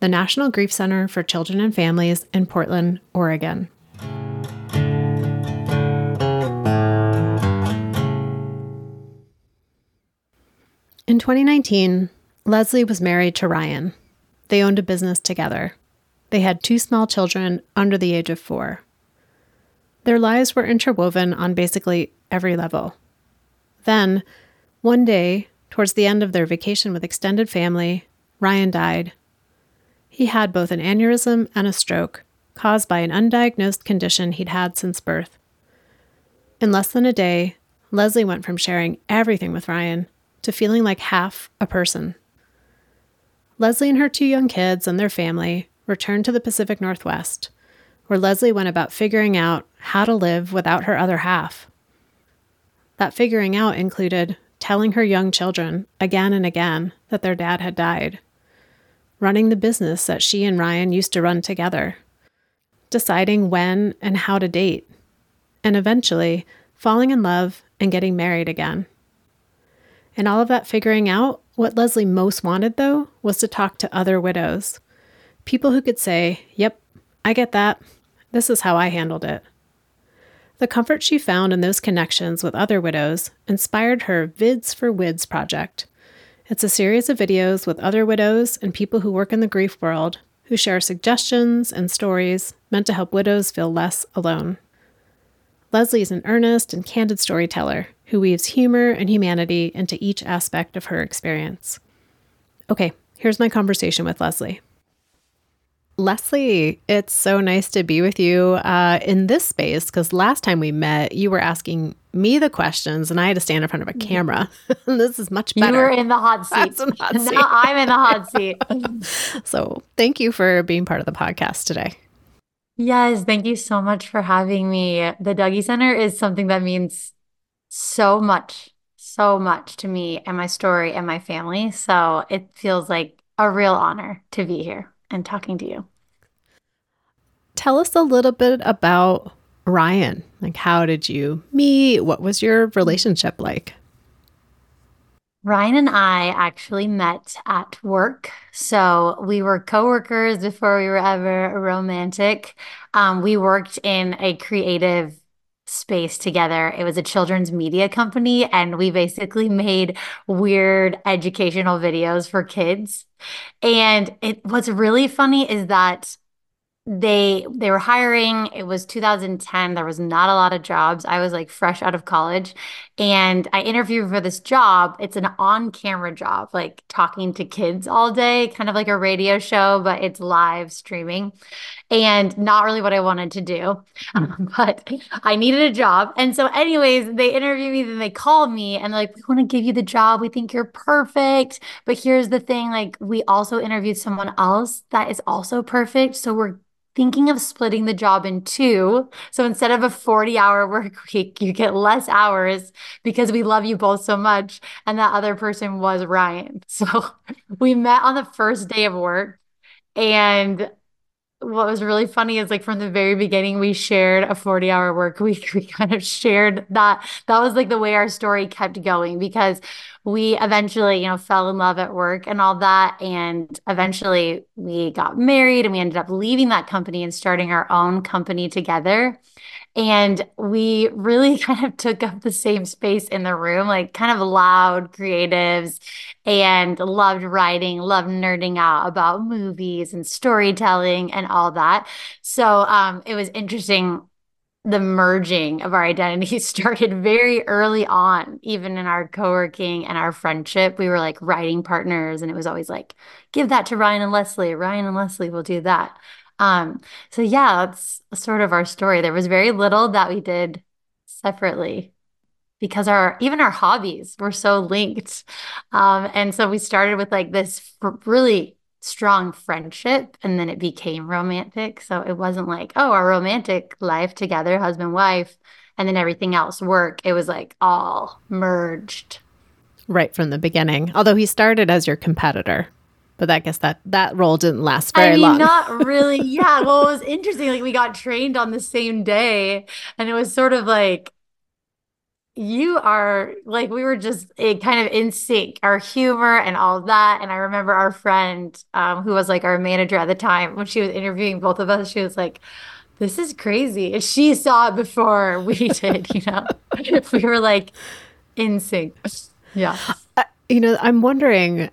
the National Grief Center for Children and Families in Portland, Oregon. In 2019, Leslie was married to Ryan. They owned a business together. They had two small children under the age of four. Their lives were interwoven on basically every level. Then, one day, towards the end of their vacation with extended family, Ryan died he had both an aneurysm and a stroke, caused by an undiagnosed condition he'd had since birth. In less than a day, Leslie went from sharing everything with Ryan to feeling like half a person. Leslie and her two young kids and their family returned to the Pacific Northwest, where Leslie went about figuring out how to live without her other half. That figuring out included telling her young children again and again that their dad had died running the business that she and Ryan used to run together, deciding when and how to date, and eventually falling in love and getting married again. And all of that figuring out, what Leslie most wanted, though, was to talk to other widows. People who could say, Yep, I get that. This is how I handled it. The comfort she found in those connections with other widows inspired her Vids for Wids project, it's a series of videos with other widows and people who work in the grief world who share suggestions and stories meant to help widows feel less alone. Leslie is an earnest and candid storyteller who weaves humor and humanity into each aspect of her experience. Okay, here's my conversation with Leslie. Leslie, it's so nice to be with you uh, in this space because last time we met, you were asking me the questions and I had to stand in front of a mm-hmm. camera. this is much better. You were in the hot seat. Hot seat. Now I'm in the hot seat. so thank you for being part of the podcast today. Yes, thank you so much for having me. The Dougy Center is something that means so much, so much to me and my story and my family. So it feels like a real honor to be here and talking to you. Tell us a little bit about Ryan. Like, how did you meet? What was your relationship like? Ryan and I actually met at work. So we were coworkers before we were ever romantic. Um, we worked in a creative space together. It was a children's media company, and we basically made weird educational videos for kids. And it what's really funny is that they they were hiring. It was 2010 there was not a lot of jobs. I was like fresh out of college. And i interviewed for this job. It's an on-camera job like talking to kids all day kind of like a radio show but it's live streaming and not really what i wanted to do um, but i needed a job and so anyways they interviewed me then they called me and they're like we want to give you the job we think you're perfect but here's the thing like we also interviewed someone else that is also perfect so we're thinking of splitting the job in two. So instead of a 40 hour work week, you get less hours because we love you both so much. And that other person was Ryan. So we met on the first day of work and what was really funny is like from the very beginning we shared a 40 hour work week. We kind of shared that. That was like the way our story kept going because we eventually you know fell in love at work and all that. And eventually we got married and we ended up leaving that company and starting our own company together and we really kind of took up the same space in the room, like kind of loud creatives and loved writing, loved nerding out about movies and storytelling and all that. So um, it was interesting. The merging of our identities started very early on, even in our co working and our friendship. We were like writing partners, and it was always like, give that to Ryan and Leslie. Ryan and Leslie will do that. Um, so yeah, that's sort of our story. There was very little that we did separately because our even our hobbies were so linked. Um, and so we started with like this really strong friendship and then it became romantic. So it wasn't like, oh, our romantic life together, husband, wife, and then everything else work. It was like all merged. Right from the beginning. Although he started as your competitor. But I guess that that role didn't last very I mean, long. Not really. Yeah. Well, it was interesting. Like we got trained on the same day, and it was sort of like you are like we were just a kind of in sync our humor and all that and i remember our friend um, who was like our manager at the time when she was interviewing both of us she was like this is crazy she saw it before we did you know we were like in sync yeah uh, you know i'm wondering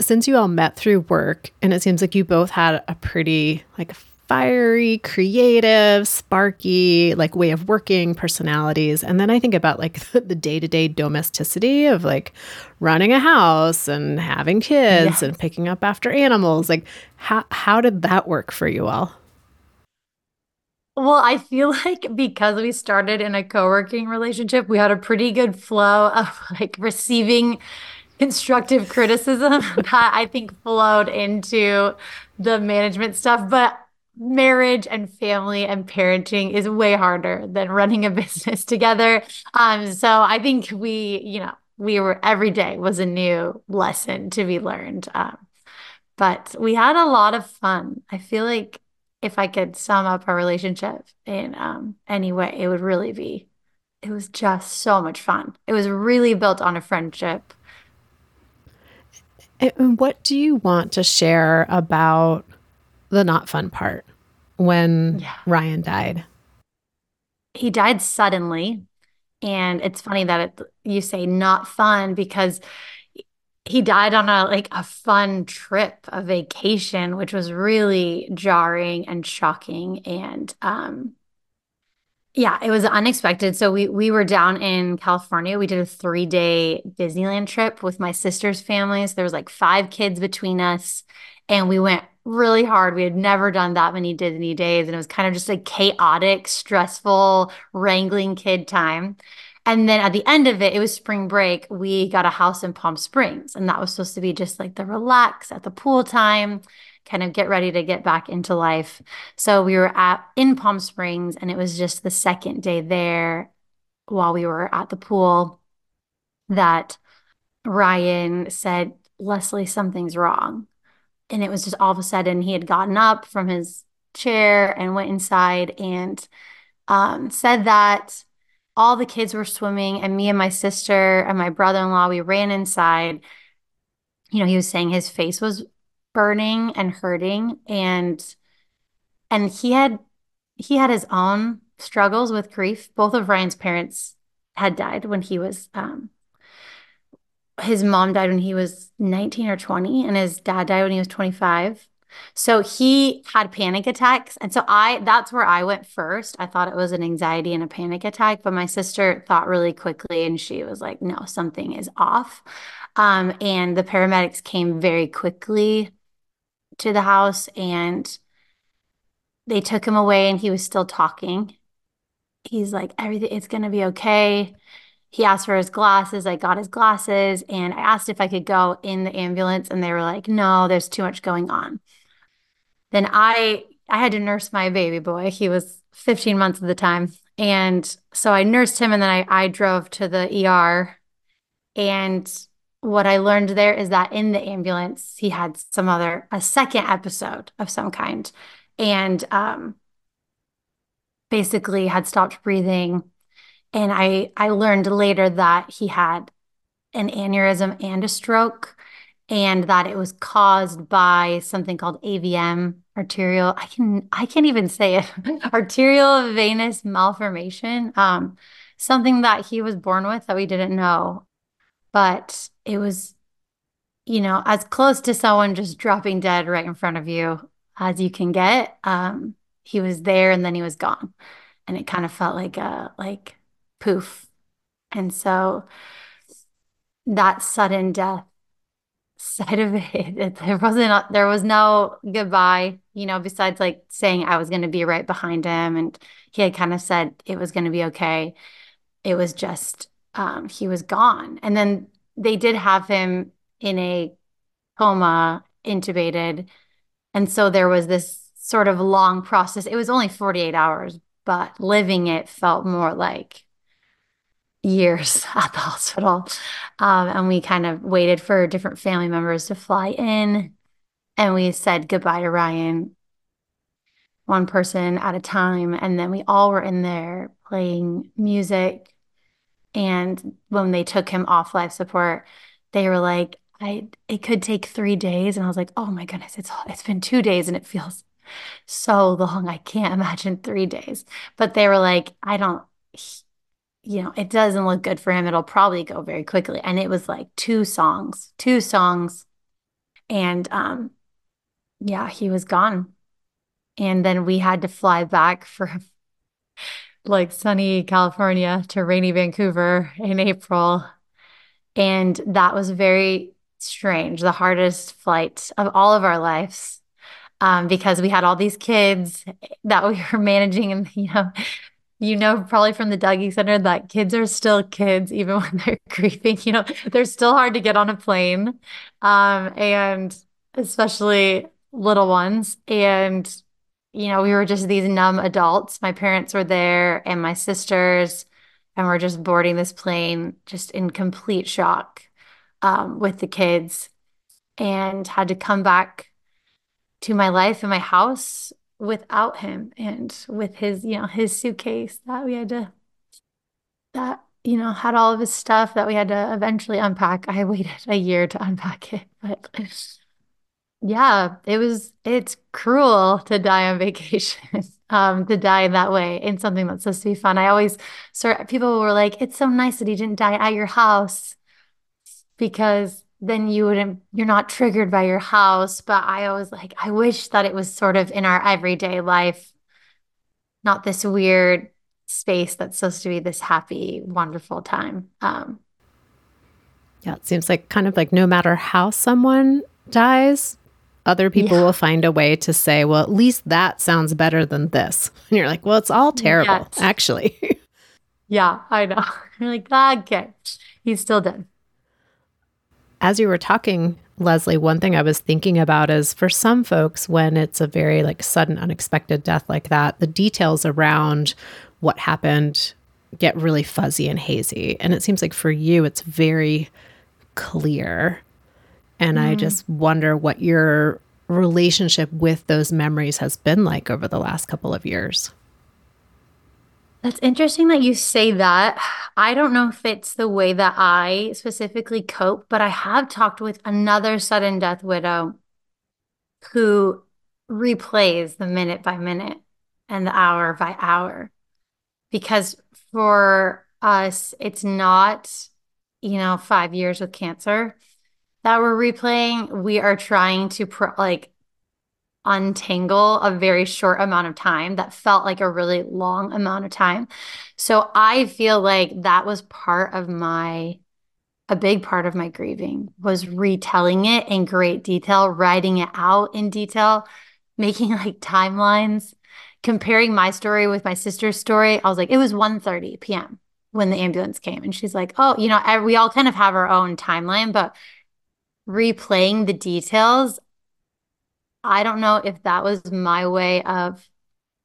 since you all met through work and it seems like you both had a pretty like fiery, creative, sparky, like way of working personalities. And then I think about like the day to day domesticity of like running a house and having kids and picking up after animals. Like, how, how did that work for you all? Well, I feel like because we started in a co working relationship, we had a pretty good flow of like receiving constructive criticism that I think flowed into the management stuff. But marriage and family and parenting is way harder than running a business together. Um, so I think we, you know, we were every day was a new lesson to be learned. Um, but we had a lot of fun. I feel like if I could sum up our relationship in um, any way, it would really be it was just so much fun. It was really built on a friendship. And what do you want to share about the not fun part when yeah. Ryan died. He died suddenly. And it's funny that it, you say not fun because he died on a like a fun trip, a vacation, which was really jarring and shocking. And um yeah, it was unexpected. So we we were down in California. We did a three day Disneyland trip with my sister's families. There was like five kids between us, and we went really hard. We had never done that many Disney days, and it was kind of just a chaotic, stressful, wrangling kid time. And then at the end of it, it was spring break. We got a house in Palm Springs, and that was supposed to be just like the relax at the pool time, kind of get ready to get back into life. So we were at in Palm Springs, and it was just the second day there while we were at the pool that Ryan said, Leslie, something's wrong and it was just all of a sudden he had gotten up from his chair and went inside and um, said that all the kids were swimming and me and my sister and my brother-in-law we ran inside you know he was saying his face was burning and hurting and and he had he had his own struggles with grief. Both of ryan's parents had died when he was um, his mom died when he was 19 or 20 and his dad died when he was 25 so he had panic attacks and so i that's where i went first. I thought it was an anxiety and a panic attack but my sister thought really quickly and she was like no something is off. Um, and the paramedics came very quickly to the house and they took him away and he was still talking he's like everything it's going to be okay he asked for his glasses. I got his glasses and I asked if I could go in the ambulance and they were like, "No, there's too much going on." Then I I had to nurse my baby boy. He was 15 months at the time. And so I nursed him and then I I drove to the ER and what I learned there is that in the ambulance he had some other a second episode of some kind. And um basically had stopped breathing. And I I learned later that he had an aneurysm and a stroke and that it was caused by something called AVM arterial I can I can't even say it arterial venous malformation um something that he was born with that we didn't know but it was you know as close to someone just dropping dead right in front of you as you can get um he was there and then he was gone and it kind of felt like a like poof. And so that sudden death side of it, it there wasn't there was no goodbye, you know, besides like saying I was going to be right behind him and he had kind of said it was going to be okay. It was just um, he was gone. And then they did have him in a coma intubated. And so there was this sort of long process. It was only 48 hours, but living it felt more like years at the hospital. Um, and we kind of waited for different family members to fly in. And we said goodbye to Ryan, one person at a time. And then we all were in there playing music. And when they took him off life support, they were like, I it could take three days. And I was like, oh my goodness, it's it's been two days and it feels so long. I can't imagine three days. But they were like, I don't, you know, it doesn't look good for him. It'll probably go very quickly. And it was like two songs, two songs. And um, yeah, he was gone. And then we had to fly back for like sunny California to rainy Vancouver in April. And that was very strange, the hardest flight of all of our lives. Um, because we had all these kids that we were managing and you know you know probably from the Dougy Center that kids are still kids even when they're grieving. You know, they're still hard to get on a plane, um, and especially little ones. And you know, we were just these numb adults. My parents were there, and my sisters, and we're just boarding this plane, just in complete shock um, with the kids, and had to come back to my life and my house without him and with his, you know, his suitcase that we had to, that, you know, had all of his stuff that we had to eventually unpack. I waited a year to unpack it, but yeah, it was, it's cruel to die on vacation. Um, to die that way in something that's supposed to be fun. I always sort people were like, it's so nice that he didn't die at your house because then you wouldn't you're not triggered by your house but i always like i wish that it was sort of in our everyday life not this weird space that's supposed to be this happy wonderful time um yeah it seems like kind of like no matter how someone dies other people yeah. will find a way to say well at least that sounds better than this and you're like well it's all terrible yes. actually yeah i know you're like ah, okay he's still dead as you were talking, Leslie, one thing I was thinking about is for some folks, when it's a very like sudden, unexpected death like that, the details around what happened get really fuzzy and hazy. And it seems like for you, it's very clear. And mm. I just wonder what your relationship with those memories has been like over the last couple of years. That's interesting that you say that. I don't know if it's the way that I specifically cope, but I have talked with another sudden death widow who replays the minute by minute and the hour by hour. Because for us, it's not, you know, five years with cancer that we're replaying. We are trying to like untangle a very short amount of time that felt like a really long amount of time. So I feel like that was part of my a big part of my grieving was retelling it in great detail, writing it out in detail, making like timelines, comparing my story with my sister's story. I was like, it was 1:30 p.m. when the ambulance came. And she's like, oh, you know, we all kind of have our own timeline, but replaying the details, I don't know if that was my way of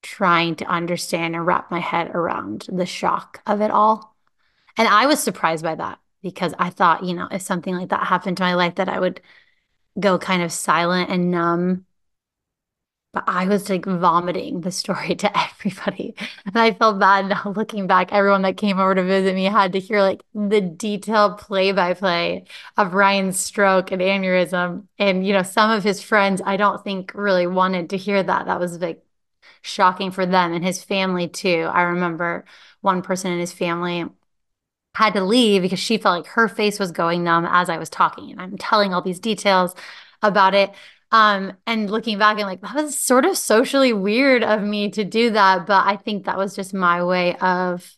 trying to understand and wrap my head around the shock of it all. And I was surprised by that because I thought, you know, if something like that happened to my life, that I would go kind of silent and numb but I was like vomiting the story to everybody. And I felt bad now looking back. Everyone that came over to visit me had to hear like the detailed play by play of Ryan's stroke and aneurysm. And, you know, some of his friends, I don't think really wanted to hear that. That was like shocking for them and his family too. I remember one person in his family had to leave because she felt like her face was going numb as I was talking. And I'm telling all these details about it. Um, and looking back and like that was sort of socially weird of me to do that, but I think that was just my way of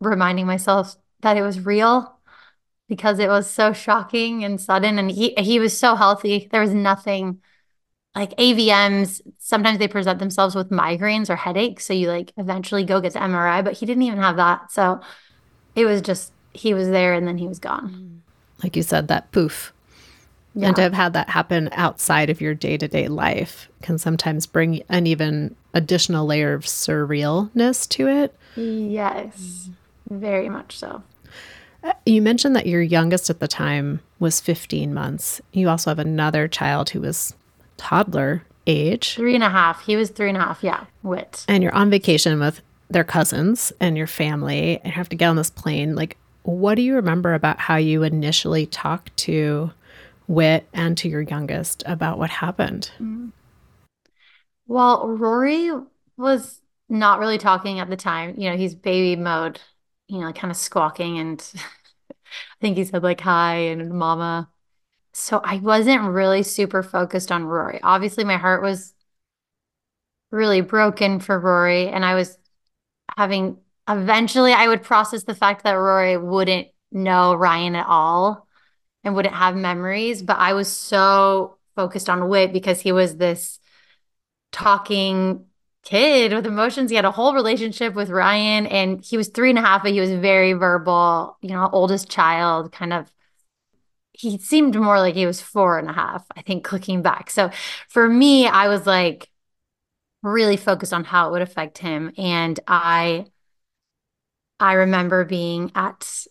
reminding myself that it was real because it was so shocking and sudden and he he was so healthy. There was nothing like AVMs, sometimes they present themselves with migraines or headaches, so you like eventually go get the MRI, but he didn't even have that. So it was just he was there and then he was gone. Like you said that poof Yeah. And to have had that happen outside of your day to day life can sometimes bring an even additional layer of surrealness to it. Yes, very much so. Uh, you mentioned that your youngest at the time was 15 months. You also have another child who was toddler age. Three and a half. He was three and a half. Yeah. Wit. And you're on vacation with their cousins and your family and have to get on this plane. Like, what do you remember about how you initially talked to Wit and to your youngest about what happened? Mm. Well, Rory was not really talking at the time. You know, he's baby mode, you know, kind of squawking and I think he said like hi and mama. So I wasn't really super focused on Rory. Obviously, my heart was really broken for Rory and I was having eventually I would process the fact that Rory wouldn't know Ryan at all and wouldn't have memories. But I was so focused on Wit because he was this talking kid with emotions. He had a whole relationship with Ryan and he was three and a half, but he was very verbal, you know, oldest child, kind of. He seemed more like he was four and a half, I think, looking back. So for me, I was like really focused on how it would affect him. And I I remember being at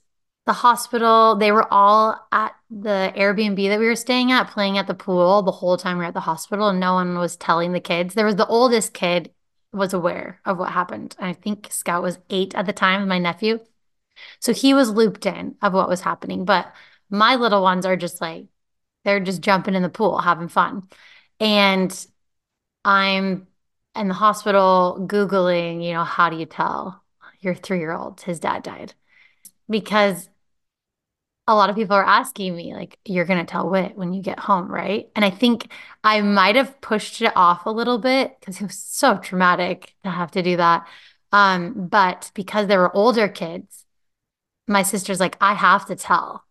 the hospital. They were all at the Airbnb that we were staying at, playing at the pool the whole time we were at the hospital, and no one was telling the kids. There was the oldest kid was aware of what happened. I think Scout was eight at the time, my nephew. So he was looped in of what was happening. But my little ones are just like, they're just jumping in the pool, having fun. And I'm in the hospital Googling, you know, how do you tell your three year old his dad died? Because a lot of people are asking me, like, you're going to tell Wit when you get home, right? And I think I might have pushed it off a little bit because it was so traumatic to have to do that. Um, but because there were older kids, my sister's like, I have to tell.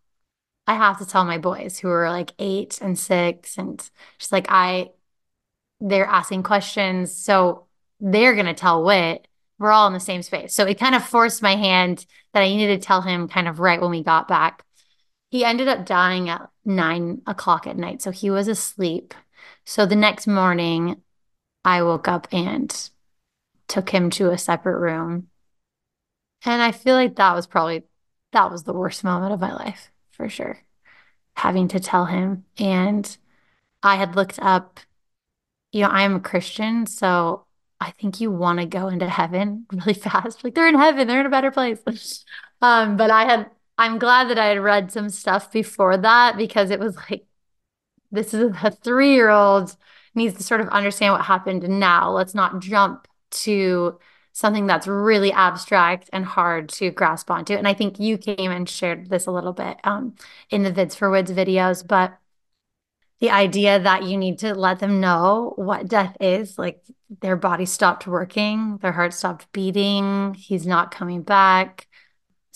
I have to tell my boys who are like eight and six. And she's like, I, they're asking questions. So they're going to tell Wit. We're all in the same space. So it kind of forced my hand that I needed to tell him kind of right when we got back. He ended up dying at nine o'clock at night. So he was asleep. So the next morning, I woke up and took him to a separate room. And I feel like that was probably that was the worst moment of my life for sure. Having to tell him and I had looked up you know, I am a Christian, so I think you want to go into heaven really fast. Like they're in heaven, they're in a better place. um, but I had I'm glad that I had read some stuff before that because it was like this is a three year old needs to sort of understand what happened now. Let's not jump to something that's really abstract and hard to grasp onto. And I think you came and shared this a little bit um, in the Vids for Wids videos, but the idea that you need to let them know what death is like their body stopped working, their heart stopped beating, he's not coming back.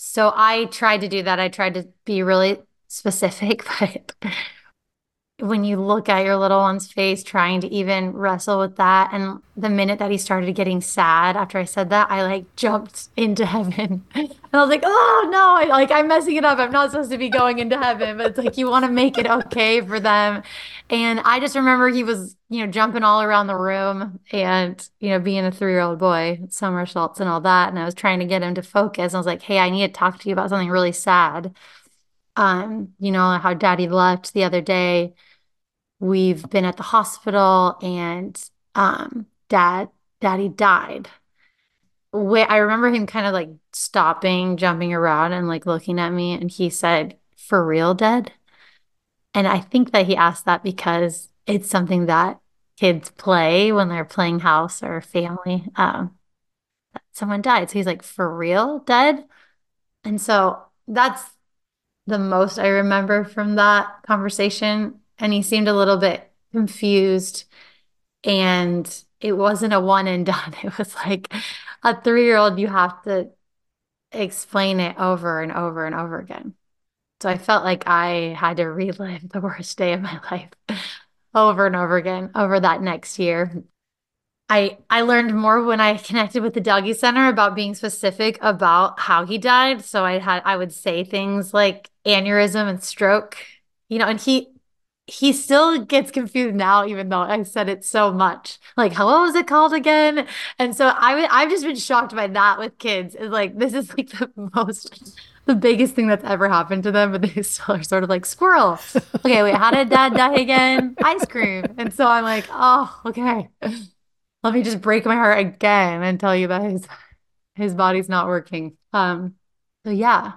So I tried to do that. I tried to be really specific, but when you look at your little one's face trying to even wrestle with that. And the minute that he started getting sad after i said that i like jumped into heaven. And i was like oh no I, like i'm messing it up. I'm not supposed to be going into heaven. But it's like you want to make it okay for them. And i just remember he was you know jumping all around the room and you know being a three-year-old boy somersaults and all that. And i was trying to get him to focus. I was like hey i need to talk to you about something really sad. Um, you know, how daddy left the other day. We've been at the hospital and um, dad, daddy died. Wait, I remember him kind of like stopping, jumping around and like looking at me. And he said, For real, dead? And I think that he asked that because it's something that kids play when they're playing house or family. Um, someone died. So he's like, For real, dead? And so that's the most I remember from that conversation. And he seemed a little bit confused. And it wasn't a one and done. It was like a three year old, you have to explain it over and over and over again. So I felt like I had to relive the worst day of my life over and over again over that next year. I I learned more when I connected with the Dougy center about being specific about how he died. So I had I would say things like aneurysm and stroke, you know, and he he still gets confused now, even though I said it so much. Like, what was it called again? And so I I've just been shocked by that with kids. Is like this is like the most the biggest thing that's ever happened to them, but they still are sort of like squirrel. Okay, wait, how did dad die again? Ice cream. And so I'm like, oh, okay. Let me just break my heart again and tell you that his his body's not working. Um, so yeah.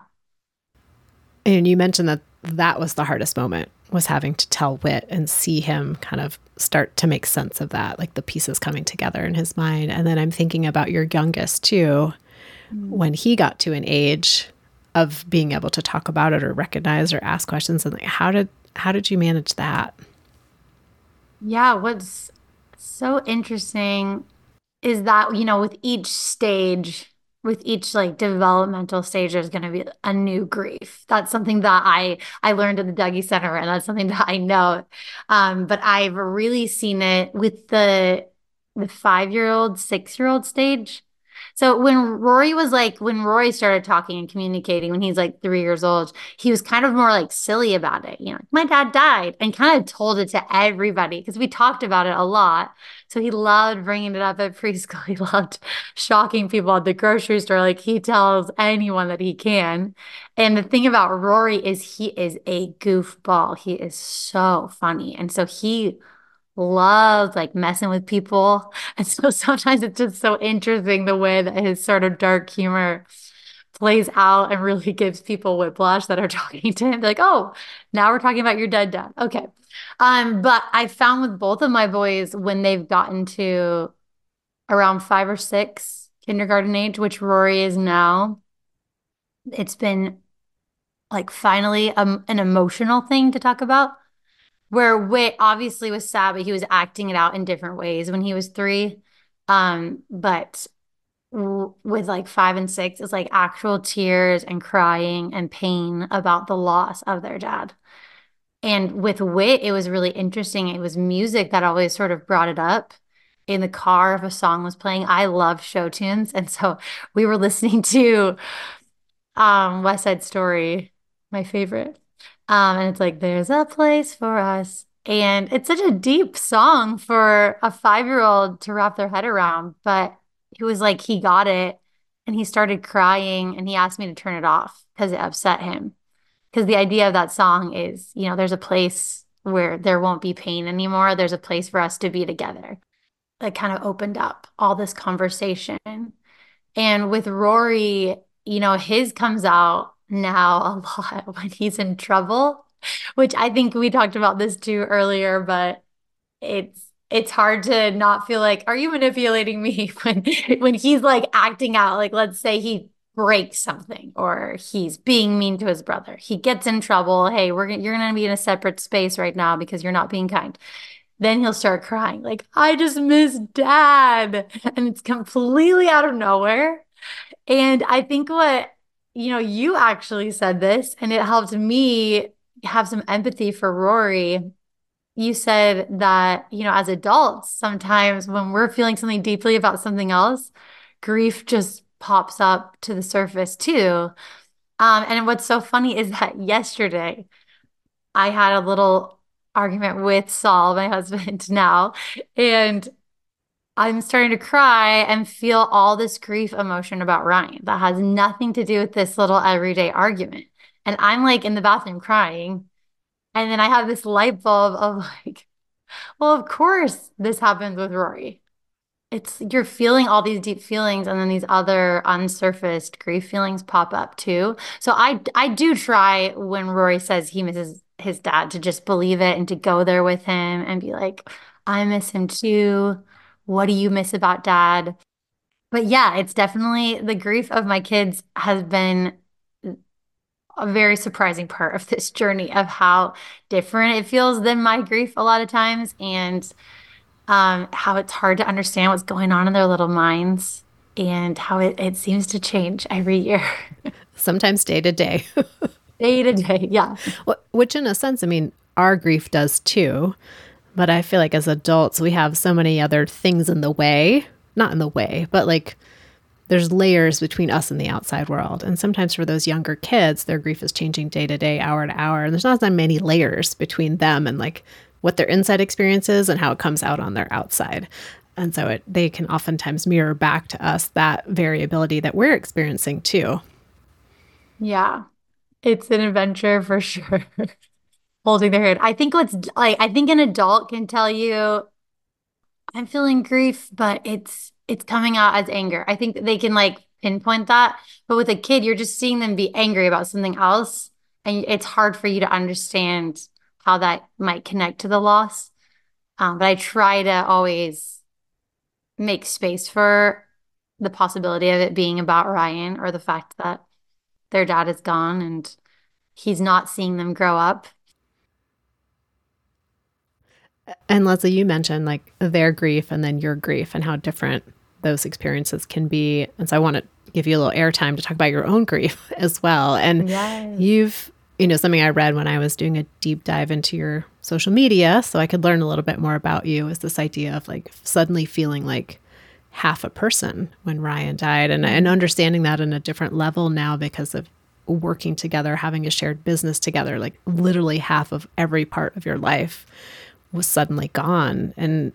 And you mentioned that that was the hardest moment was having to tell Wit and see him kind of start to make sense of that, like the pieces coming together in his mind. And then I'm thinking about your youngest too, mm. when he got to an age of being able to talk about it or recognize or ask questions and like how did how did you manage that? Yeah, what's so interesting is that, you know, with each stage with each like developmental stage there's going to be a new grief. That's something that i i learned at the Dougy center and that's something that i know. Um, but i've really seen it with the the five year old six year old stage so when Rory was like, when Rory started talking and communicating when he's like three years old, he was kind of more like silly about it. You know, my dad died and kind of told it to everybody because we talked about it a lot. So he loved bringing it up at preschool. He loved shocking people at the grocery store. Like he tells anyone that he can. And the thing about Rory is he is a goofball. He is so funny. And so he loves like messing with people. And so sometimes it's just so interesting the way that his sort of dark humor plays out and really gives people whiplash that are talking to him. They're like, oh, now we're talking about your dead dad. Okay. Um, but I found with both of my boys when they've gotten to around five or six kindergarten age, which Rory is now, it's been like finally um, an emotional thing to talk about where Wit obviously was sad, but he was acting it out in different ways when he was three. Um, but w- with like five and six, it's like actual tears and crying and pain about the loss of their dad. And with Wit, it was really interesting. It was music that always sort of brought it up in the car if a song was playing. I love show tunes. And so we were listening to um West Side Story, my favorite. Um, and it's like, there's a place for us. And it's such a deep song for a five year old to wrap their head around. But it was like he got it and he started crying and he asked me to turn it off because it upset him. Because the idea of that song is, you know, there's a place where there won't be pain anymore. There's a place for us to be together. That kind of opened up all this conversation. And with Rory, you know, his comes out now a lot when he's in trouble, which I think we talked about this too earlier, but it's it's hard to not feel like are you manipulating me when when he's like acting out like let's say he breaks something or he's being mean to his brother. He gets in trouble, hey, we're you're going to be in a separate space right now because you're not being kind. Then he'll start crying like I just miss dad and it's completely out of nowhere. And I think what you know, you actually said this and it helped me have some empathy for Rory. You said that, you know, as adults, sometimes when we're feeling something deeply about something else, grief just pops up to the surface too. Um, and what's so funny is that yesterday I had a little argument with Saul, my husband now, and I'm starting to cry and feel all this grief emotion about Ryan that has nothing to do with this little everyday argument. And I'm like in the bathroom crying. And then I have this light bulb of like, well, of course this happens with Rory. It's you're feeling all these deep feelings and then these other unsurfaced grief feelings pop up too. So I I do try when Rory says he misses his dad to just believe it and to go there with him and be like, I miss him too what do you miss about dad? But yeah, it's definitely the grief of my kids has been a very surprising part of this journey of how different it feels than my grief a lot of times and um, how it's hard to understand what's going on in their little minds and how it, it seems to change every year. Sometimes day to day. day to day, yeah. Which, in a sense, I mean, our grief does too. But I feel like as adults, we have so many other things in the way, not in the way, but like there's layers between us and the outside world. And sometimes for those younger kids, their grief is changing day to day, hour to hour. And there's not that many layers between them and like what their inside experience is and how it comes out on their outside. And so it, they can oftentimes mirror back to us that variability that we're experiencing too. Yeah, it's an adventure for sure. Holding their head. I think what's like, I think an adult can tell you, I'm feeling grief, but it's it's coming out as anger. I think they can like pinpoint that. But with a kid, you're just seeing them be angry about something else. And it's hard for you to understand how that might connect to the loss. Um, but I try to always make space for the possibility of it being about Ryan or the fact that their dad is gone and he's not seeing them grow up. And Leslie, you mentioned like their grief and then your grief and how different those experiences can be. And so I want to give you a little airtime to talk about your own grief as well. And yes. you've, you know, something I read when I was doing a deep dive into your social media so I could learn a little bit more about you is this idea of like suddenly feeling like half a person when Ryan died and, and understanding that in a different level now because of working together, having a shared business together, like literally half of every part of your life was suddenly gone. And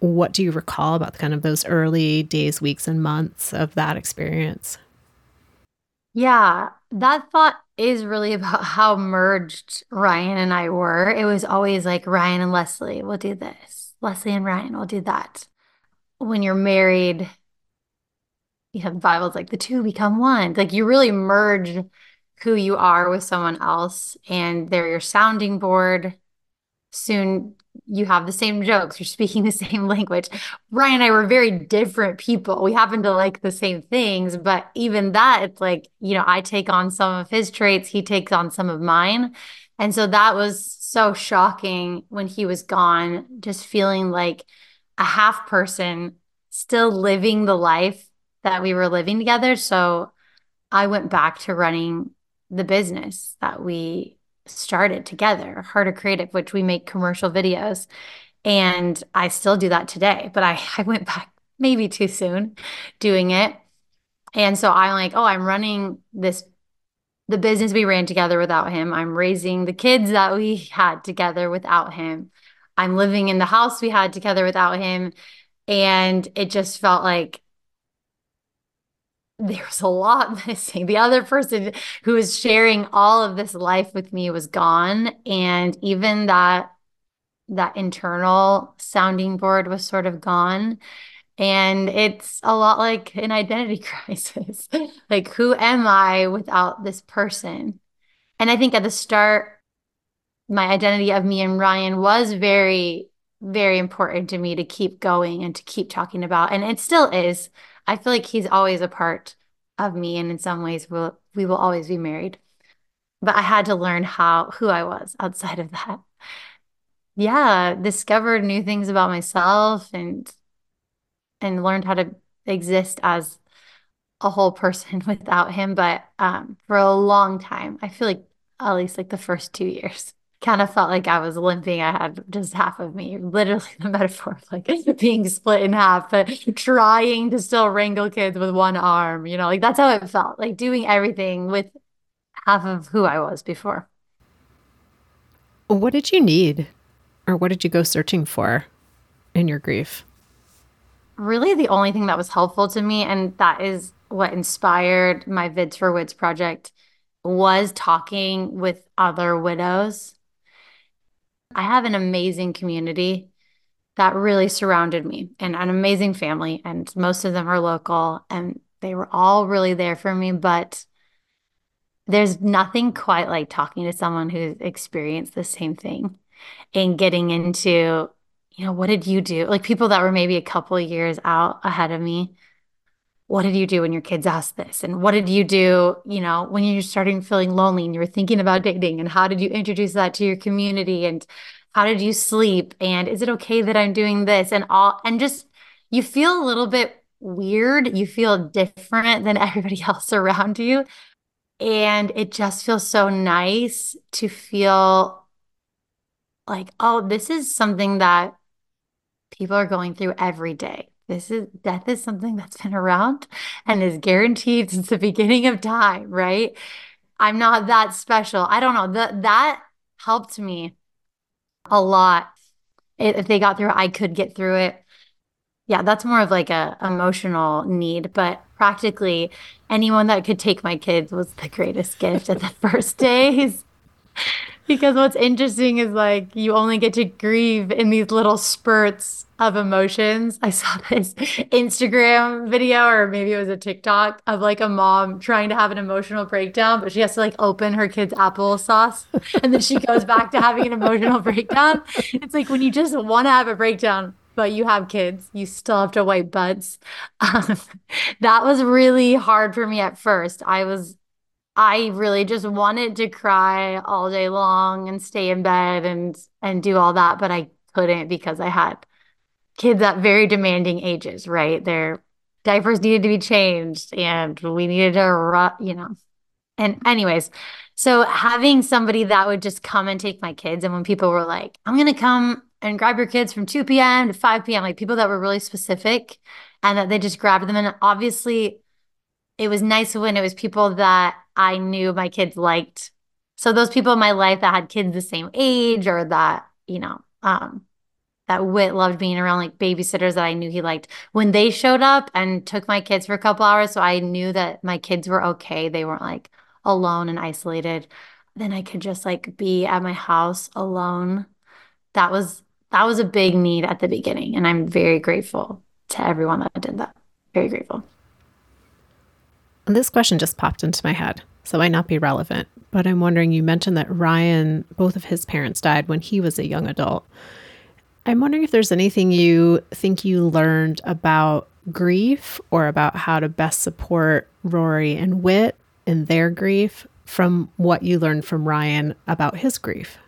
what do you recall about kind of those early days, weeks, and months of that experience? Yeah, that thought is really about how merged Ryan and I were. It was always like Ryan and Leslie will do this, Leslie and Ryan will do that. When you're married, you have the Bible's like the two become one. Like you really merge who you are with someone else, and they're your sounding board. Soon you have the same jokes, you're speaking the same language. Ryan and I were very different people. We happen to like the same things, but even that, it's like, you know, I take on some of his traits, he takes on some of mine. And so that was so shocking when he was gone, just feeling like a half person still living the life that we were living together. So I went back to running the business that we started together, of Creative, which we make commercial videos. And I still do that today, but I, I went back maybe too soon doing it. And so I'm like, oh, I'm running this, the business we ran together without him. I'm raising the kids that we had together without him. I'm living in the house we had together without him. And it just felt like there's a lot missing. The other person who was sharing all of this life with me was gone. And even that that internal sounding board was sort of gone. And it's a lot like an identity crisis. like, who am I without this person? And I think at the start, my identity of me and Ryan was very, very important to me to keep going and to keep talking about. And it still is. I feel like he's always a part of me, and in some ways, we'll, we will always be married. But I had to learn how who I was outside of that. Yeah, discovered new things about myself and and learned how to exist as a whole person without him. But um, for a long time, I feel like at least like the first two years, kind of felt like I was limping. I had just half of me, literally the metaphor of like being split in half, but trying to still wrangle kids with one arm, you know, like that's how it felt, like doing everything with half of who I was before. What did you need or what did you go searching for in your grief? Really, the only thing that was helpful to me, and that is what inspired my Vids for Wids project, was talking with other widows I have an amazing community that really surrounded me and an amazing family. And most of them are local and they were all really there for me. But there's nothing quite like talking to someone who's experienced the same thing and getting into, you know, what did you do? Like people that were maybe a couple years out ahead of me what did you do when your kids asked this? And what did you do you know when you're starting feeling lonely and you're thinking about dating? And how did you introduce that to your community? And how did you sleep? And is it okay that i'm doing this? And all and just you feel a little bit weird. You feel different than everybody else around you. And it just feels so nice to feel like oh this is something that people are going through every day this is death is something that's been around and is guaranteed since the beginning of time, right? I'm not that special. I don't know. That that helped me a lot. If they got through it, I could get through it. Yeah, that's more of like a emotional need, but practically anyone that could take my kids was the greatest gift at the first days. because what's interesting is like you only get to grieve in these little spurts of emotions. I saw this Instagram video, or maybe it was a TikTok of like a mom trying to have an emotional breakdown, but she has to like open her kid's applesauce and then she goes back to having an emotional breakdown. It's like when you just want to have a breakdown, but you have kids, you still have to wipe butts. Um, that was really hard for me at first. I was I really just wanted to cry all day long and stay in bed and and do all that, but I couldn't because I had kids at very demanding ages, right? Their diapers needed to be changed and we needed to you know. And anyways, so having somebody that would just come and take my kids and when people were like, "I'm going to come and grab your kids from 2 p.m. to 5 p.m., like people that were really specific and that they just grabbed them and obviously it was nice when it was people that I knew my kids liked. So those people in my life that had kids the same age or that, you know, um, that Wit loved being around like babysitters that I knew he liked. When they showed up and took my kids for a couple hours, so I knew that my kids were okay. They weren't like alone and isolated. Then I could just like be at my house alone. That was that was a big need at the beginning. And I'm very grateful to everyone that did that. Very grateful. This question just popped into my head, so might not be relevant, but I'm wondering you mentioned that Ryan, both of his parents died when he was a young adult. I'm wondering if there's anything you think you learned about grief or about how to best support Rory and Wit in their grief from what you learned from Ryan about his grief.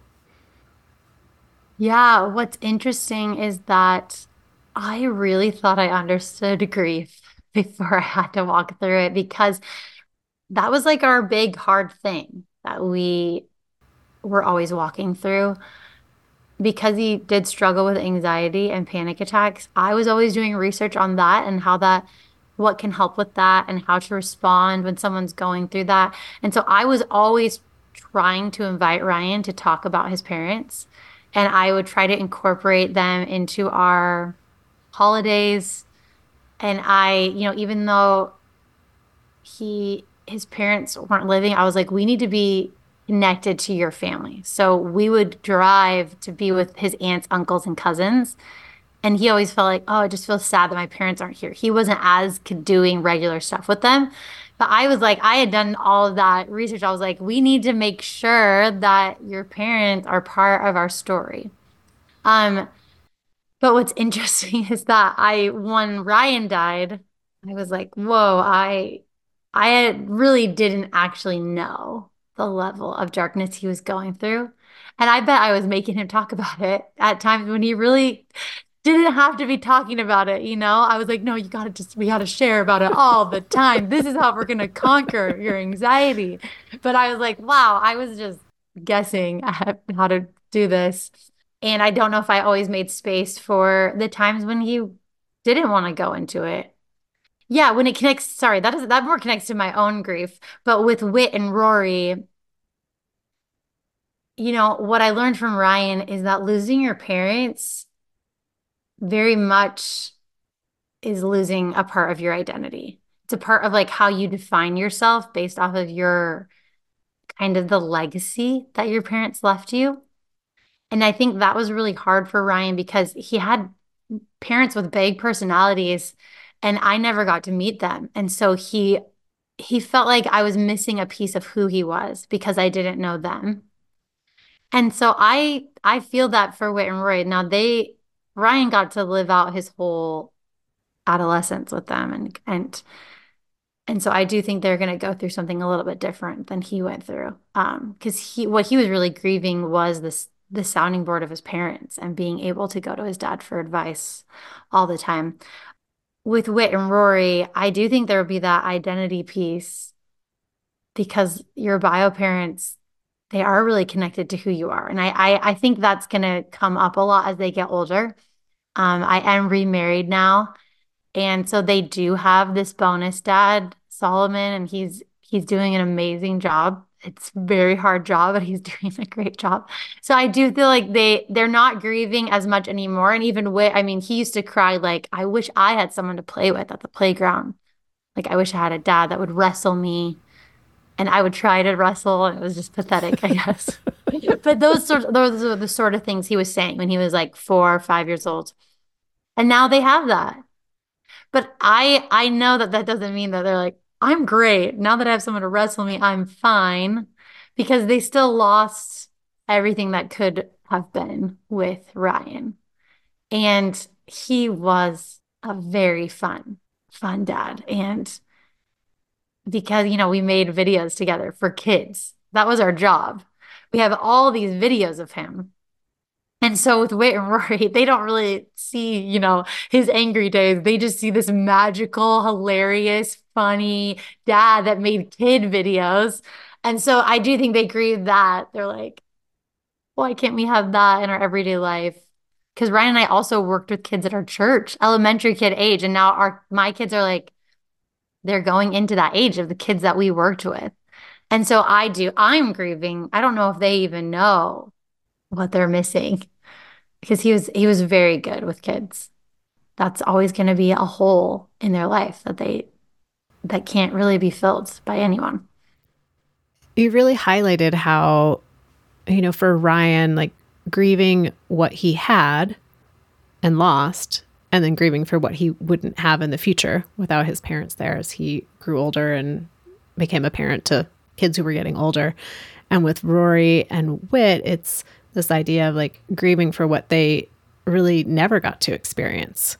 Yeah, what's interesting is that I really thought I understood grief before I had to walk through it because that was like our big hard thing that we were always walking through. Because he did struggle with anxiety and panic attacks, I was always doing research on that and how that what can help with that and how to respond when someone's going through that. And so I was always trying to invite Ryan to talk about his parents and I would try to incorporate them into our holidays and I, you know, even though he his parents weren't living, I was like, we need to be connected to your family. So we would drive to be with his aunts, uncles, and cousins. And he always felt like, oh, I just feel sad that my parents aren't here. He wasn't as doing regular stuff with them. But I was like, I had done all of that research. I was like, we need to make sure that your parents are part of our story. Um, but what's interesting is that I, when Ryan died, I was like, whoa, I, I really didn't actually know the level of darkness he was going through. And I bet I was making him talk about it at times when he really didn't have to be talking about it, you know? I was like, no, you gotta just, we gotta share about it all the time. This is how we're gonna conquer your anxiety. But I was like, wow, I was just guessing how to do this. And I don't know if I always made space for the times when he didn't want to go into it. Yeah, when it connects, sorry, that is that more connects to my own grief. But with Wit and Rory, you know, what I learned from Ryan is that losing your parents very much is losing a part of your identity. It's a part of like how you define yourself based off of your kind of the legacy that your parents left you. And I think that was really hard for Ryan because he had parents with big personalities and I never got to meet them. And so he he felt like I was missing a piece of who he was because I didn't know them. And so I I feel that for Wit and Roy. Now they Ryan got to live out his whole adolescence with them and and and so I do think they're going to go through something a little bit different than he went through. Um, because he what he was really grieving was this the sounding board of his parents and being able to go to his dad for advice all the time. With Wit and Rory, I do think there will be that identity piece because your bio parents, they are really connected to who you are. And I I, I think that's gonna come up a lot as they get older. Um, I am remarried now. And so they do have this bonus dad, Solomon, and he's he's doing an amazing job. It's very hard job, but he's doing a great job. So I do feel like they they're not grieving as much anymore. And even with I mean, he used to cry like, I wish I had someone to play with at the playground. Like I wish I had a dad that would wrestle me and I would try to wrestle and it was just pathetic, I guess. but those sort those are the sort of things he was saying when he was like four or five years old. And now they have that. But I I know that that doesn't mean that they're like, I'm great. Now that I have someone to wrestle me, I'm fine because they still lost everything that could have been with Ryan. And he was a very fun, fun dad. And because, you know, we made videos together for kids, that was our job. We have all these videos of him and so with Whit and Rory, they don't really see, you know, his angry days. They just see this magical, hilarious, funny dad that made kid videos. And so I do think they grieve that. They're like, why can't we have that in our everyday life? Because Ryan and I also worked with kids at our church, elementary kid age. And now our my kids are like, they're going into that age of the kids that we worked with. And so I do, I'm grieving. I don't know if they even know what they're missing because he was he was very good with kids. That's always going to be a hole in their life that they that can't really be filled by anyone. You really highlighted how you know for Ryan like grieving what he had and lost and then grieving for what he wouldn't have in the future without his parents there as he grew older and became a parent to kids who were getting older. And with Rory and Whit, it's this idea of like grieving for what they really never got to experience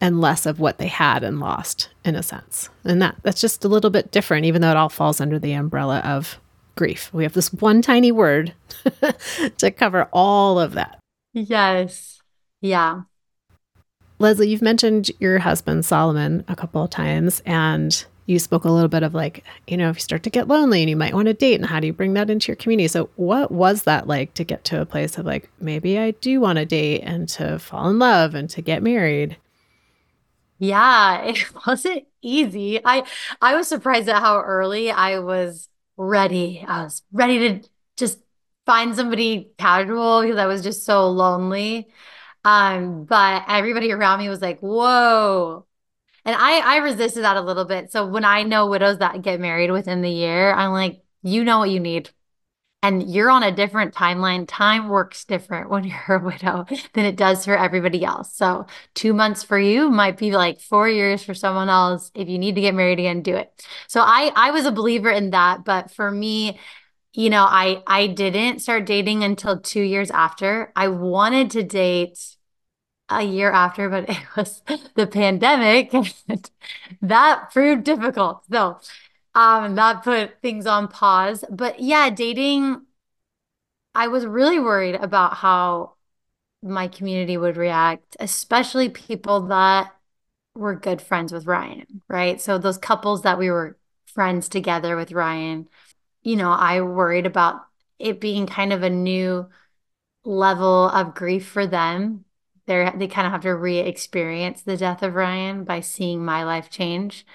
and less of what they had and lost in a sense. And that that's just a little bit different even though it all falls under the umbrella of grief. We have this one tiny word to cover all of that. Yes. Yeah. Leslie, you've mentioned your husband Solomon a couple of times and you spoke a little bit of like, you know, if you start to get lonely and you might want to date, and how do you bring that into your community? So, what was that like to get to a place of like, maybe I do want to date and to fall in love and to get married? Yeah, it wasn't easy. I I was surprised at how early I was ready. I was ready to just find somebody casual because I was just so lonely. Um, but everybody around me was like, "Whoa, and I I resisted that a little bit. So when I know widows that get married within the year, I'm like, you know what you need. And you're on a different timeline. Time works different when you're a widow than it does for everybody else. So, two months for you might be like four years for someone else. If you need to get married again, do it. So, I I was a believer in that, but for me, you know, I I didn't start dating until two years after. I wanted to date a year after, but it was the pandemic. And that proved difficult. So um, that put things on pause. But yeah, dating, I was really worried about how my community would react, especially people that were good friends with Ryan, right? So those couples that we were friends together with Ryan, you know, I worried about it being kind of a new level of grief for them they they kind of have to re-experience the death of Ryan by seeing my life change.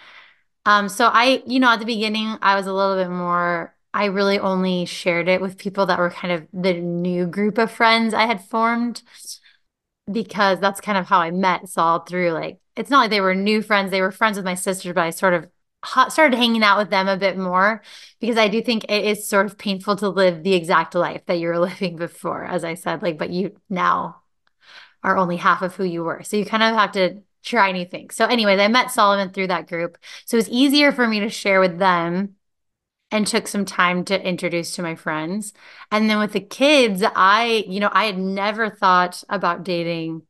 Um, so I, you know, at the beginning, I was a little bit more. I really only shared it with people that were kind of the new group of friends I had formed because that's kind of how I met Saul through like it's not like they were new friends; they were friends with my sisters, but I sort of started hanging out with them a bit more because I do think it is sort of painful to live the exact life that you were living before, as I said, like, but you now are only half of who you were. So you kind of have to try new things. So, anyways, I met Solomon through that group. So it was easier for me to share with them and took some time to introduce to my friends. And then with the kids, I, you know, I had never thought about dating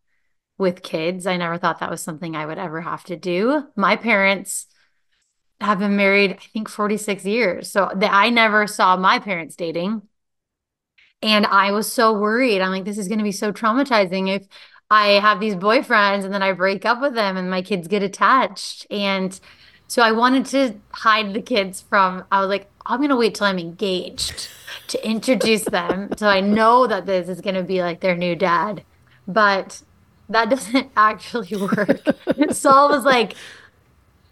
with kids. I never thought that was something I would ever have to do. My parents have been married, I think, 46 years. So that I never saw my parents dating. And I was so worried. I'm like, this is going to be so traumatizing if I have these boyfriends and then I break up with them and my kids get attached. And so I wanted to hide the kids from, I was like, I'm going to wait till I'm engaged to introduce them. so I know that this is going to be like their new dad. But that doesn't actually work. Saul was like,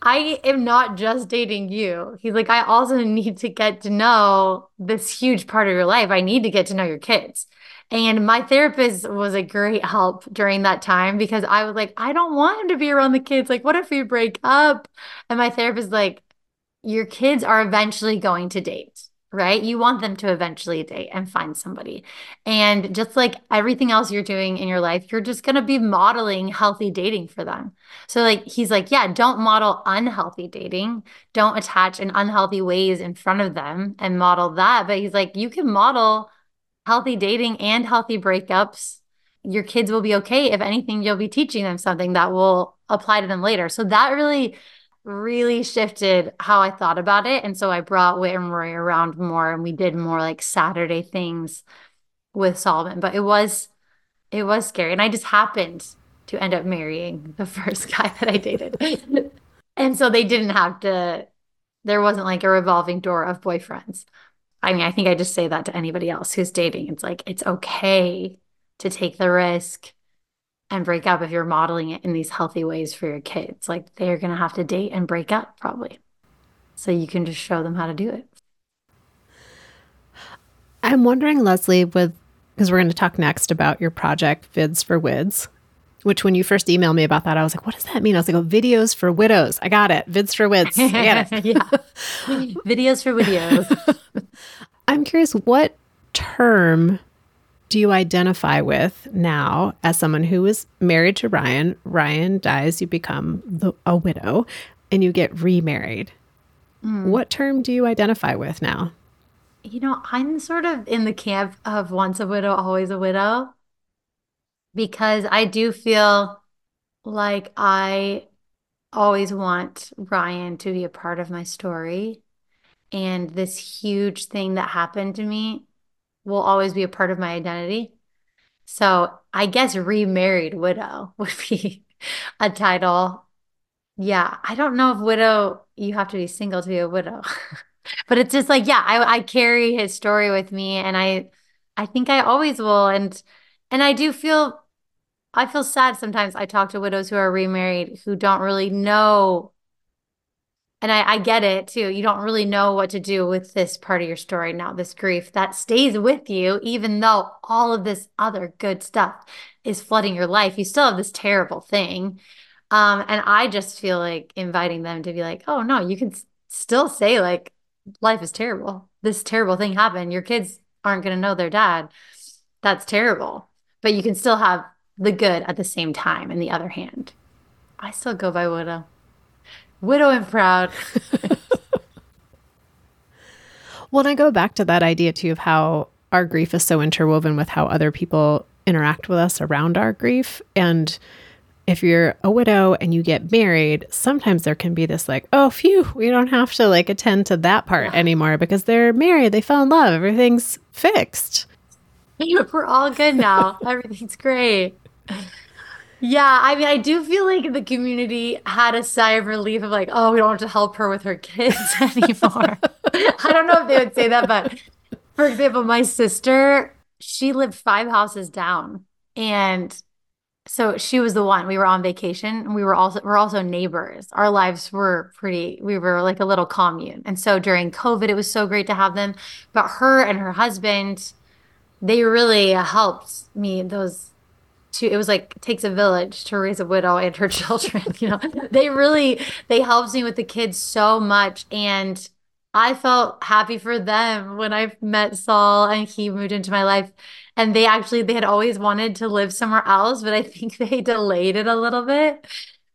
I am not just dating you. He's like, I also need to get to know this huge part of your life. I need to get to know your kids. And my therapist was a great help during that time because I was like, I don't want him to be around the kids. Like, what if we break up? And my therapist like, your kids are eventually going to date right? You want them to eventually date and find somebody. And just like everything else you're doing in your life, you're just going to be modeling healthy dating for them. So, like, he's like, yeah, don't model unhealthy dating. Don't attach in unhealthy ways in front of them and model that. But he's like, you can model healthy dating and healthy breakups. Your kids will be okay. If anything, you'll be teaching them something that will apply to them later. So, that really really shifted how I thought about it. And so I brought Whit and Rory around more and we did more like Saturday things with Solomon. But it was it was scary. And I just happened to end up marrying the first guy that I dated. and so they didn't have to there wasn't like a revolving door of boyfriends. I mean, I think I just say that to anybody else who's dating. It's like it's okay to take the risk and break up if you're modeling it in these healthy ways for your kids. Like they're going to have to date and break up probably. So you can just show them how to do it. I'm wondering, Leslie, with because we're going to talk next about your project, Vids for Wids, which when you first emailed me about that, I was like, what does that mean? I was like, oh, videos for widows. I got it. Vids for Wids. I got it. yeah. videos for widows. I'm curious, what term do you identify with now as someone who is married to Ryan? Ryan dies, you become the, a widow, and you get remarried. Mm. What term do you identify with now? You know, I'm sort of in the camp of once a widow, always a widow, because I do feel like I always want Ryan to be a part of my story. And this huge thing that happened to me will always be a part of my identity. So I guess remarried widow would be a title. Yeah, I don't know if widow, you have to be single to be a widow. but it's just like, yeah, I, I carry his story with me and I I think I always will. And and I do feel I feel sad sometimes I talk to widows who are remarried who don't really know and I, I get it too. You don't really know what to do with this part of your story now, this grief that stays with you, even though all of this other good stuff is flooding your life. You still have this terrible thing. Um, and I just feel like inviting them to be like, oh no, you can still say, like, life is terrible. This terrible thing happened. Your kids aren't going to know their dad. That's terrible. But you can still have the good at the same time, in the other hand. I still go by widow. Widow and proud. well, and I go back to that idea too of how our grief is so interwoven with how other people interact with us around our grief. And if you're a widow and you get married, sometimes there can be this like, oh, phew, we don't have to like attend to that part yeah. anymore because they're married, they fell in love, everything's fixed. We're all good now. Everything's great. Yeah, I mean, I do feel like the community had a sigh of relief of like, oh, we don't have to help her with her kids anymore. I don't know if they would say that, but for example, my sister, she lived five houses down, and so she was the one. We were on vacation, we were also we're also neighbors. Our lives were pretty. We were like a little commune, and so during COVID, it was so great to have them. But her and her husband, they really helped me those it was like takes a village to raise a widow and her children you know? They really they helped me with the kids so much and i felt happy for them when i met saul and he moved into my life. And they actually they had always wanted to live somewhere else but i think they delayed it a little bit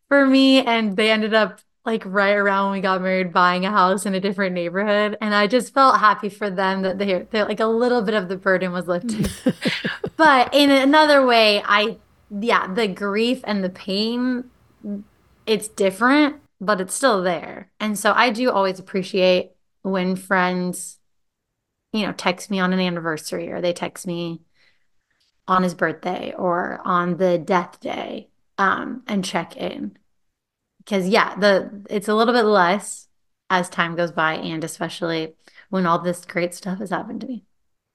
for me and they ended up like right around when we got married buying a house in a different neighborhood and i just felt happy for them that they they're like a little bit of the burden was lifted. But in another way i yeah the grief and the pain it's different but it's still there. And so i do always appreciate when friends you know text me on an anniversary or they text me on his birthday or on the death day um, and check in because yeah, the it's a little bit less as time goes by, and especially when all this great stuff has happened to me.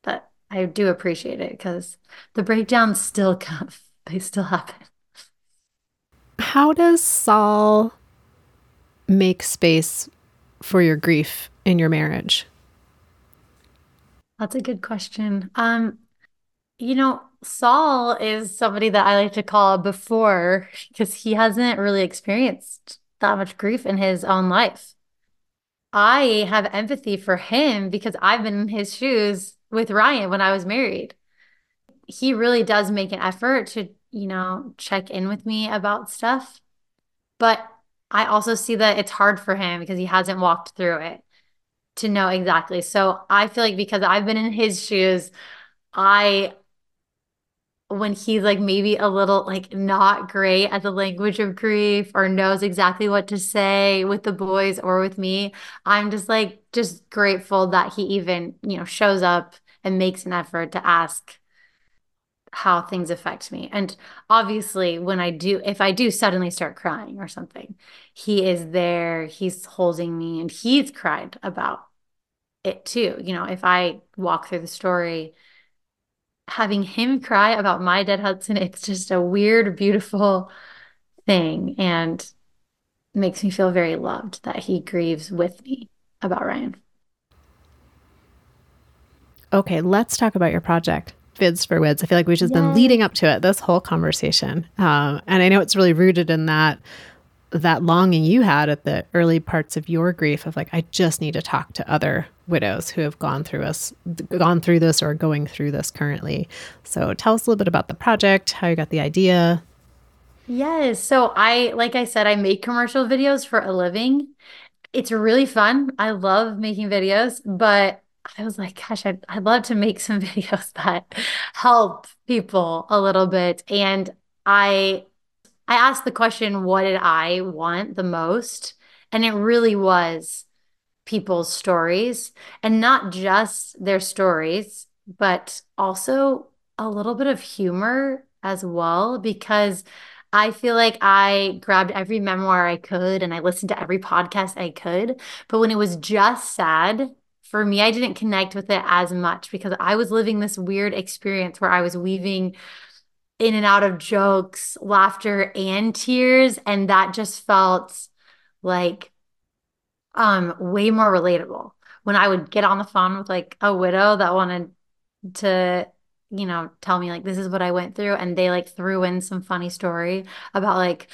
But I do appreciate it because the breakdowns still come; they still happen. How does Saul make space for your grief in your marriage? That's a good question. Um, you know, Saul is somebody that I like to call before because he hasn't really experienced that much grief in his own life. I have empathy for him because I've been in his shoes with Ryan when I was married. He really does make an effort to, you know, check in with me about stuff. But I also see that it's hard for him because he hasn't walked through it to know exactly. So I feel like because I've been in his shoes, I when he's like maybe a little like not great at the language of grief or knows exactly what to say with the boys or with me, I'm just like just grateful that he even, you know, shows up and makes an effort to ask how things affect me. And obviously, when I do, if I do suddenly start crying or something, he is there, he's holding me, and he's cried about it too. You know, if I walk through the story, having him cry about my dead Hudson, it's just a weird, beautiful thing and makes me feel very loved that he grieves with me about Ryan. Okay, let's talk about your project. Vids for Wids. I feel like we've just been leading up to it this whole conversation, um, and I know it's really rooted in that that longing you had at the early parts of your grief of like I just need to talk to other widows who have gone through us gone through this or going through this currently. So tell us a little bit about the project, how you got the idea. Yes. So I like I said I make commercial videos for a living. It's really fun. I love making videos, but I was like, gosh, I'd, I'd love to make some videos that help people a little bit. And I I asked the question, what did I want the most? And it really was people's stories and not just their stories, but also a little bit of humor as well, because I feel like I grabbed every memoir I could and I listened to every podcast I could. But when it was just sad, for me, I didn't connect with it as much because I was living this weird experience where I was weaving in and out of jokes, laughter, and tears. And that just felt like um way more relatable. When I would get on the phone with like a widow that wanted to, you know, tell me like this is what I went through, and they like threw in some funny story about like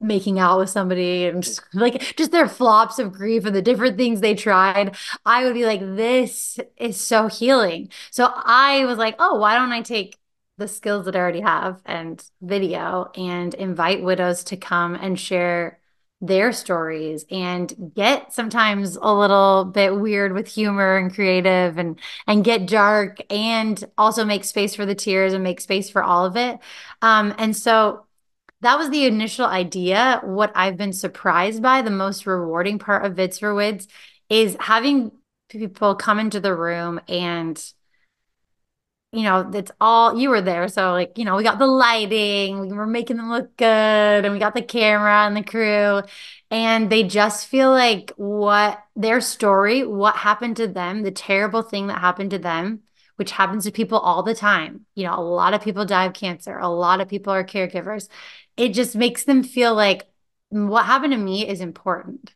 making out with somebody and just, like just their flops of grief and the different things they tried, I would be like, this is so healing. So I was like, oh, why don't I take the skills that I already have and video and invite widows to come and share their stories and get sometimes a little bit weird with humor and creative and and get dark and also make space for the tears and make space for all of it. Um, and so that was the initial idea. What i've been surprised by the most rewarding part of vids for wids is having people come into the room and you know, it's all you were there. So, like, you know, we got the lighting, we were making them look good, and we got the camera and the crew. And they just feel like what their story, what happened to them, the terrible thing that happened to them, which happens to people all the time. You know, a lot of people die of cancer, a lot of people are caregivers. It just makes them feel like what happened to me is important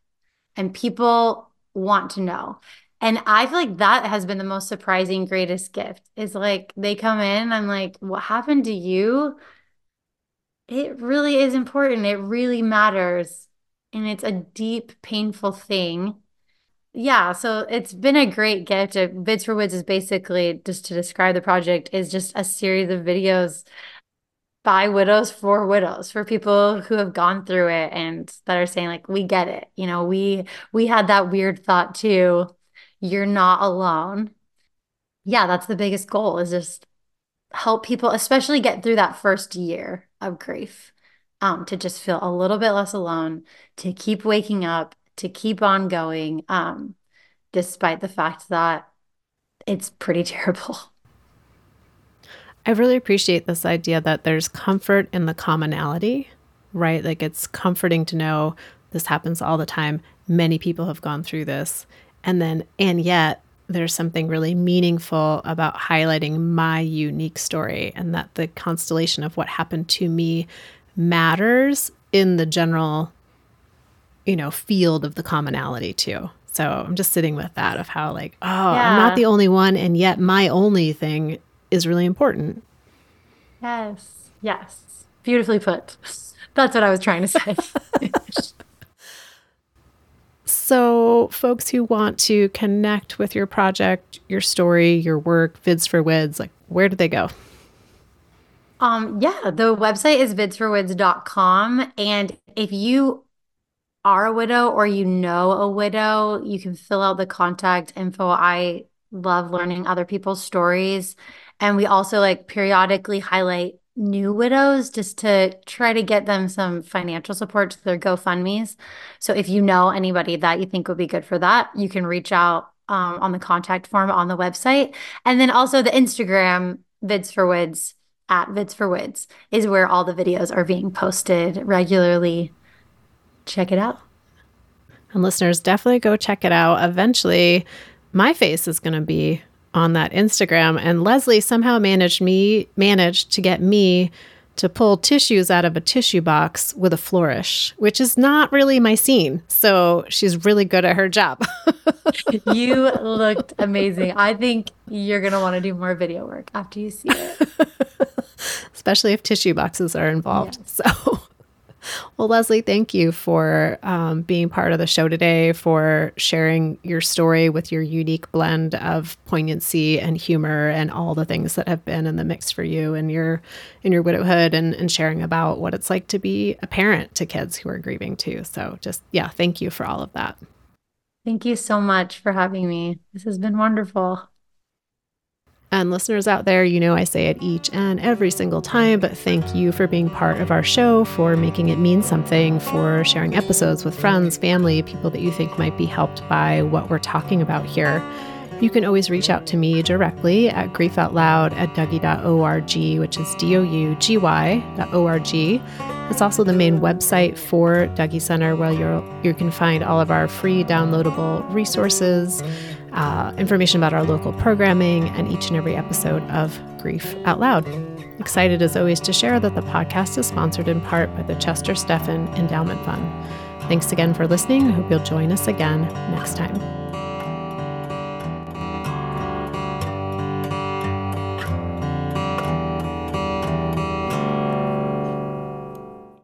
and people want to know. And I feel like that has been the most surprising, greatest gift is like they come in, I'm like, what happened to you? It really is important. It really matters. And it's a deep, painful thing. Yeah, so it's been a great gift. Vids for Wids is basically just to describe the project is just a series of videos by widows for widows for people who have gone through it and that are saying like we get it. You know, we we had that weird thought too you're not alone. Yeah, that's the biggest goal is just help people, especially get through that first year of grief, um, to just feel a little bit less alone, to keep waking up, to keep on going, um, despite the fact that it's pretty terrible. I really appreciate this idea that there's comfort in the commonality, right? Like it's comforting to know this happens all the time. Many people have gone through this. And then, and yet, there's something really meaningful about highlighting my unique story and that the constellation of what happened to me matters in the general, you know, field of the commonality too. So I'm just sitting with that of how, like, oh, yeah. I'm not the only one, and yet my only thing is really important. Yes. Yes. Beautifully put. That's what I was trying to say. so, folks who want to connect with your project, your story, your work, Vids for Wids, like, where do they go? Um, yeah, the website is vidsforwids.com. And if you are a widow or you know a widow, you can fill out the contact info. I love learning other people's stories. And we also like periodically highlight new widows just to try to get them some financial support to their GoFundMe's. So if you know anybody that you think would be good for that, you can reach out um, on the contact form on the website. And then also the Instagram, Vids for Wids at Vids for Wids is where all the videos are being posted regularly. Check it out. And listeners, definitely go check it out. Eventually, my face is going to be on that Instagram and Leslie somehow managed me managed to get me to pull tissues out of a tissue box with a flourish, which is not really my scene. So she's really good at her job. you looked amazing. I think you're going to want to do more video work after you see it. Especially if tissue boxes are involved. Yes. So well, Leslie, thank you for um, being part of the show today, for sharing your story with your unique blend of poignancy and humor and all the things that have been in the mix for you in your in your widowhood and, and sharing about what it's like to be a parent to kids who are grieving too. So just yeah, thank you for all of that. Thank you so much for having me. This has been wonderful. And listeners out there, you know I say it each and every single time, but thank you for being part of our show, for making it mean something, for sharing episodes with friends, family, people that you think might be helped by what we're talking about here. You can always reach out to me directly at griefoutloud at dougy.org, which is D O U G Y.org. It's also the main website for Dougy Center where you you can find all of our free downloadable resources uh, information about our local programming, and each and every episode of Grief Out Loud. Excited as always to share that the podcast is sponsored in part by the Chester Stephan Endowment Fund. Thanks again for listening. I hope you'll join us again next time.